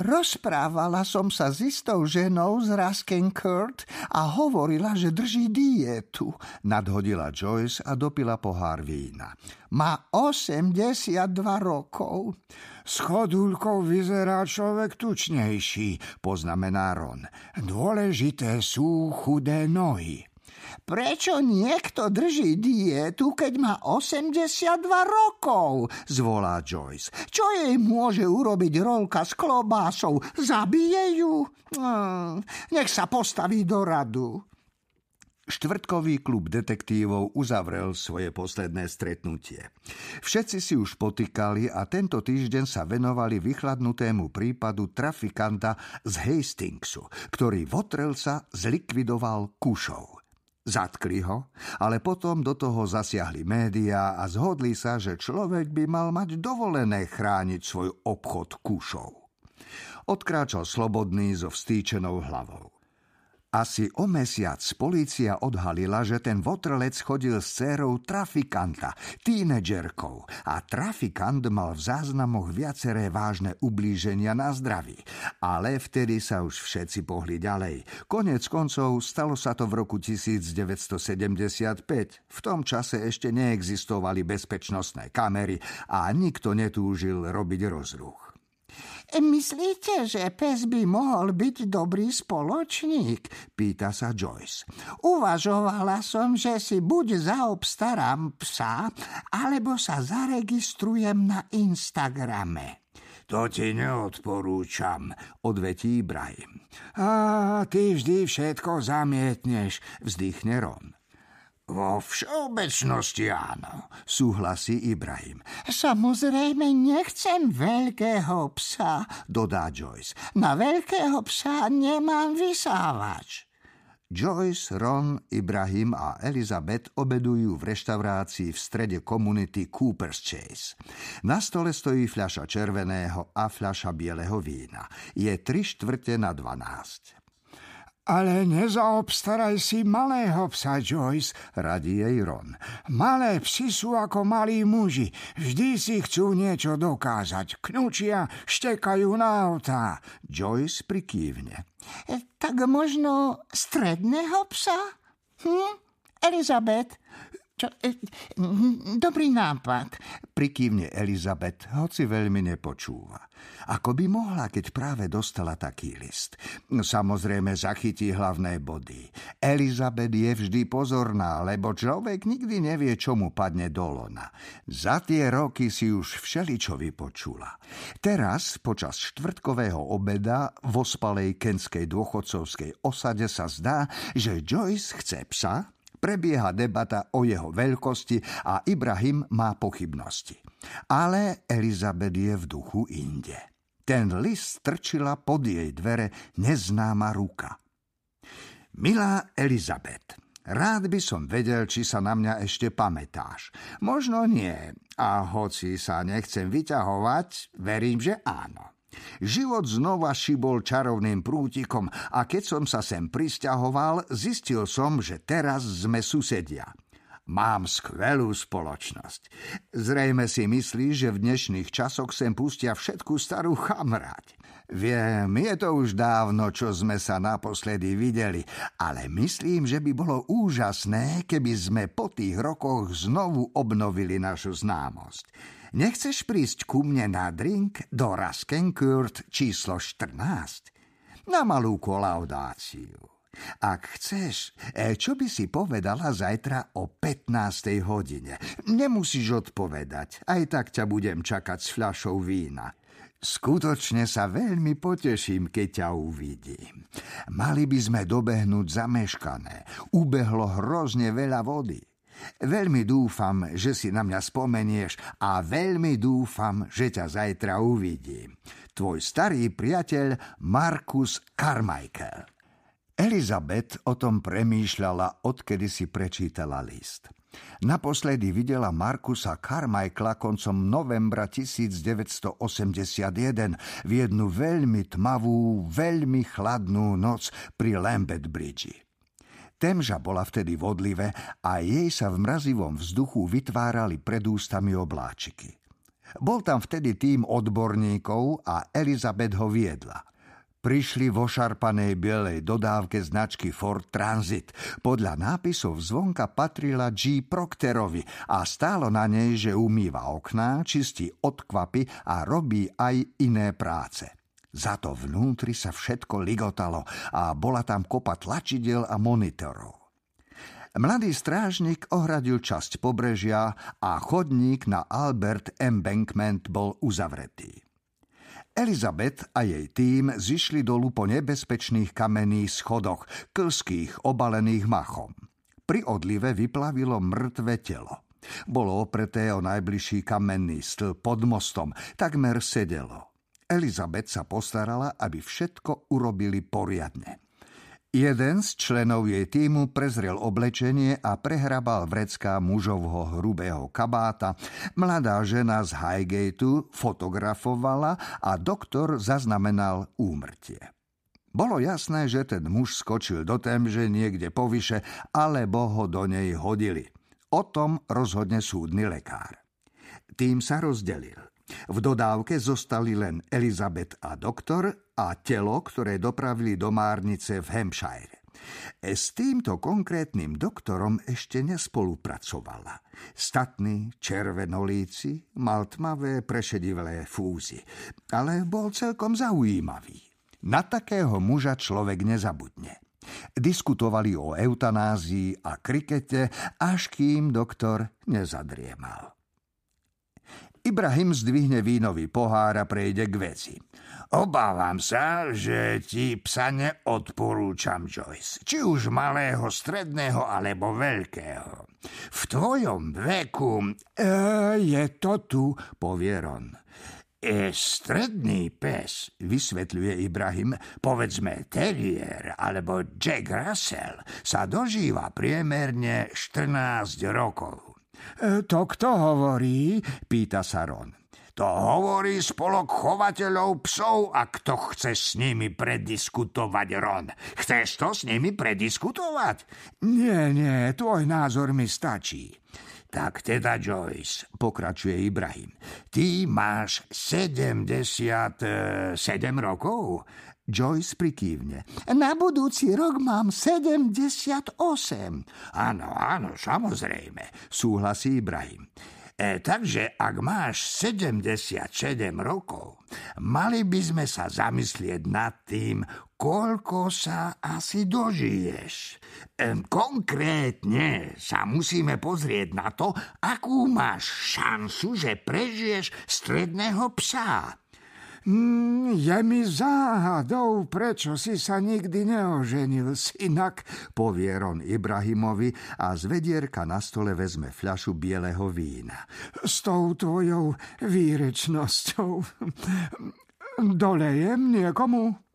Rozprávala som sa s istou ženou z Raskenkurt a hovorila, že drží dietu. Nadhodila Joyce a dopila pohár vína. Má 82 rokov. S chodulkou vyzerá človek tučnejší, poznamená Ron. Dôležité sú chudé nohy. Prečo niekto drží dietu, keď má 82 rokov? zvolá Joyce. Čo jej môže urobiť rolka s klobásou? Zabije ju? Hm, nech sa postaví do radu. Štvrtkový klub detektívov uzavrel svoje posledné stretnutie. Všetci si už potýkali a tento týždeň sa venovali vychladnutému prípadu trafikanta z Hastingsu, ktorý Votrelsa zlikvidoval kušou. Zatkli ho, ale potom do toho zasiahli médiá a zhodli sa, že človek by mal mať dovolené chrániť svoj obchod kúšov. Odkráčal slobodný so vstýčenou hlavou. Asi o mesiac polícia odhalila, že ten votrlec chodil s dcerou trafikanta, tínedžerkou a trafikant mal v záznamoch viaceré vážne ublíženia na zdraví. Ale vtedy sa už všetci pohli ďalej. Konec koncov stalo sa to v roku 1975. V tom čase ešte neexistovali bezpečnostné kamery a nikto netúžil robiť rozruch. Myslíte, že pes by mohol byť dobrý spoločník? Pýta sa Joyce. Uvažovala som, že si buď zaobstarám psa, alebo sa zaregistrujem na Instagrame. To ti neodporúčam, odvetí Ibrahim. A ty vždy všetko zamietneš, vzdychne Ron. Vo všeobecnosti áno, súhlasí Ibrahim. Samozrejme nechcem veľkého psa, dodá Joyce. Na veľkého psa nemám vysávač. Joyce, Ron, Ibrahim a Elizabeth obedujú v reštaurácii v strede komunity Cooper's Chase. Na stole stojí fľaša červeného a fľaša bieleho vína. Je tri štvrte na dvanásť. Ale nezaobstaraj si malého psa, Joyce, radí jej Ron. Malé psi sú ako malí muži. Vždy si chcú niečo dokázať. Knučia, štekajú na autá. Joyce prikývne. E, tak možno stredného psa? Hm? Elizabeth, čo, e, dobrý nápad. Prikývne Elizabeth, hoci veľmi nepočúva. Ako by mohla, keď práve dostala taký list? Samozrejme zachytí hlavné body. Elizabeth je vždy pozorná, lebo človek nikdy nevie, čo padne do lona. Za tie roky si už všeličo vypočula. Teraz, počas štvrtkového obeda v ospalej kenskej dôchodcovskej osade sa zdá, že Joyce chce psa, Prebieha debata o jeho veľkosti a Ibrahim má pochybnosti. Ale Elizabeth je v duchu inde. Ten list strčila pod jej dvere neznáma ruka. Milá Elizabeth, rád by som vedel, či sa na mňa ešte pamätáš. Možno nie, a hoci sa nechcem vyťahovať, verím, že áno. Život znova šibol čarovným prútikom a keď som sa sem pristahoval, zistil som, že teraz sme susedia. Mám skvelú spoločnosť. Zrejme si myslí, že v dnešných časoch sem pustia všetku starú chamrať. Viem, je to už dávno, čo sme sa naposledy videli, ale myslím, že by bolo úžasné, keby sme po tých rokoch znovu obnovili našu známosť. Nechceš prísť ku mne na drink do Raskenkurt číslo 14? Na malú kolaudáciu. Ak chceš, e, čo by si povedala zajtra o 15. hodine? Nemusíš odpovedať, aj tak ťa budem čakať s fľašou vína. Skutočne sa veľmi poteším, keď ťa uvidím. Mali by sme dobehnúť zameškané. Ubehlo hrozne veľa vody. Veľmi dúfam, že si na mňa spomenieš a veľmi dúfam, že ťa zajtra uvidím. Tvoj starý priateľ Markus Carmichael. Elizabeth o tom premýšľala, odkedy si prečítala list. Naposledy videla Markusa Carmichaela koncom novembra 1981 v jednu veľmi tmavú, veľmi chladnú noc pri Lambeth Bridge. Temža bola vtedy vodlivé a jej sa v mrazivom vzduchu vytvárali pred ústami obláčiky. Bol tam vtedy tým odborníkov a Elizabeth ho viedla. Prišli vo šarpanej bielej dodávke značky Ford Transit. Podľa nápisov zvonka patrila G. Procterovi a stálo na nej, že umýva okná, čistí odkvapy a robí aj iné práce. Za to vnútri sa všetko ligotalo a bola tam kopa tlačidel a monitorov. Mladý strážnik ohradil časť pobrežia a chodník na Albert Embankment bol uzavretý. Elizabeth a jej tým zišli dolu po nebezpečných kamenných schodoch, klských obalených machom. Pri odlive vyplavilo mŕtve telo. Bolo opreté o najbližší kamenný stĺp pod mostom, takmer sedelo. Elizabeth sa postarala, aby všetko urobili poriadne. Jeden z členov jej týmu prezrel oblečenie a prehrabal vrecká mužovho hrubého kabáta. Mladá žena z Highgateu fotografovala a doktor zaznamenal úmrtie. Bolo jasné, že ten muž skočil do temže niekde povyše, alebo ho do nej hodili. O tom rozhodne súdny lekár. Tým sa rozdelil. V dodávke zostali len Elizabeth a doktor a telo, ktoré dopravili do Márnice v Hampshire. E s týmto konkrétnym doktorom ešte nespolupracovala. Statný, červenolíci, mal tmavé, prešedivé fúzy, ale bol celkom zaujímavý. Na takého muža človek nezabudne. Diskutovali o eutanázii a krikete, až kým doktor nezadriemal. Ibrahim zdvihne vínový pohár a prejde k veci. Obávam sa, že ti psa neodporúčam, Joyce. Či už malého, stredného alebo veľkého. V tvojom veku... E, je to tu, povie Ron. E, stredný pes, vysvetľuje Ibrahim, povedzme terrier alebo Jack Russell, sa dožíva priemerne 14 rokov. E, to kto hovorí? Pýta sa Ron. To hovorí spolok chovateľov psov a kto chce s nimi prediskutovať, Ron. Chceš to s nimi prediskutovať? Nie, nie, tvoj názor mi stačí. Tak teda, Joyce, pokračuje Ibrahim, ty máš 77 rokov? Joyce prikývne. Na budúci rok mám 78. Áno, áno, samozrejme, súhlasí Ibrahim. E, takže ak máš 77 rokov, mali by sme sa zamyslieť nad tým, koľko sa asi dožiješ. E, konkrétne sa musíme pozrieť na to, akú máš šancu, že prežiješ stredného psa. Mm, je mi záhadou, prečo si sa nikdy neoženil, synak, povie Ron Ibrahimovi a z vedierka na stole vezme fľašu bieleho vína. S tou tvojou výrečnosťou. Dolejem niekomu?